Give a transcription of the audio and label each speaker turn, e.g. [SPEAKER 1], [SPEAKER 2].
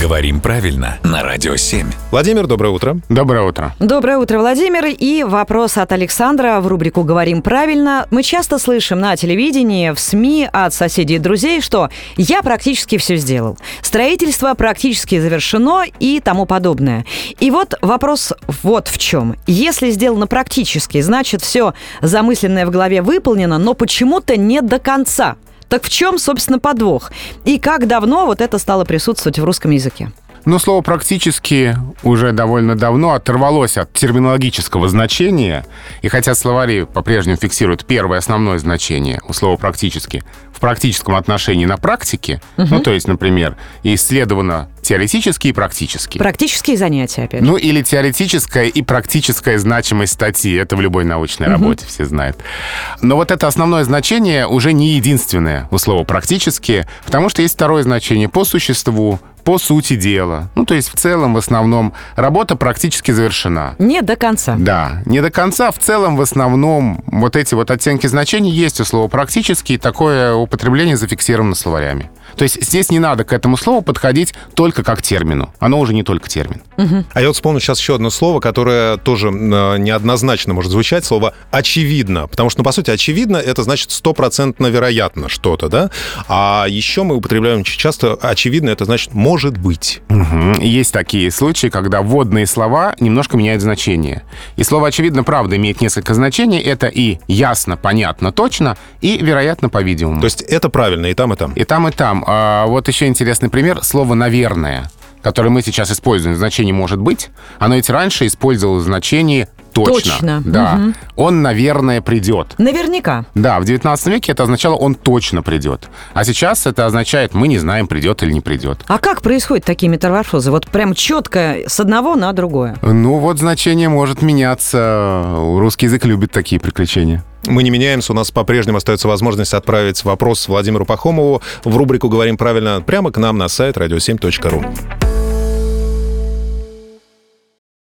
[SPEAKER 1] Говорим правильно на Радио 7.
[SPEAKER 2] Владимир, доброе утро.
[SPEAKER 3] Доброе утро.
[SPEAKER 4] Доброе утро, Владимир. И вопрос от Александра в рубрику «Говорим правильно». Мы часто слышим на телевидении, в СМИ от соседей и друзей, что «я практически все сделал». Строительство практически завершено и тому подобное. И вот вопрос вот в чем. Если сделано практически, значит, все замысленное в голове выполнено, но почему-то не до конца. Так в чем, собственно, подвох? И как давно вот это стало присутствовать в русском языке?
[SPEAKER 3] Но слово «практически» уже довольно давно оторвалось от терминологического значения, и хотя словари по-прежнему фиксируют первое основное значение у слова «практически» в практическом отношении на практике, угу. ну, то есть, например, исследовано теоретически и практически.
[SPEAKER 4] Практические занятия, опять
[SPEAKER 3] же. Ну, или теоретическая и практическая значимость статьи. Это в любой научной угу. работе все знают. Но вот это основное значение уже не единственное у слова «практически», потому что есть второе значение по существу, по сути дела. Ну, то есть в целом, в основном, работа практически завершена.
[SPEAKER 4] Не до конца.
[SPEAKER 3] Да, не до конца. В целом, в основном, вот эти вот оттенки значений есть у слова «практически», и такое употребление зафиксировано словарями. То есть здесь не надо к этому слову подходить только как термину. Оно уже не только термин.
[SPEAKER 2] Угу. А я вот вспомню сейчас еще одно слово, которое тоже э, неоднозначно может звучать, слово «очевидно». Потому что, ну, по сути, «очевидно» — это значит стопроцентно вероятно что-то, да? А еще мы употребляем очень часто «очевидно» — это значит «может быть».
[SPEAKER 3] Угу. Есть такие случаи, когда вводные слова немножко меняют значение. И слово «очевидно» правда имеет несколько значений. Это и ясно, понятно, точно, и вероятно, по-видимому.
[SPEAKER 2] То есть это правильно и там, и там?
[SPEAKER 3] И там, и там. А вот еще интересный пример. Слово «наверное» которое мы сейчас используем в значении «может быть», оно ведь раньше использовалось в значении Точно.
[SPEAKER 4] Точно.
[SPEAKER 3] Да. Угу. Он, наверное, придет.
[SPEAKER 4] Наверняка.
[SPEAKER 3] Да, в 19 веке это означало он точно придет. А сейчас это означает мы не знаем, придет или не придет.
[SPEAKER 4] А как происходят такие метаморфозы? Вот прям четко с одного на другое.
[SPEAKER 3] Ну вот значение может меняться. Русский язык любит такие приключения.
[SPEAKER 2] Мы не меняемся, у нас по-прежнему остается возможность отправить вопрос Владимиру Пахомову в рубрику «Говорим правильно» прямо к нам на сайт radio7.ru.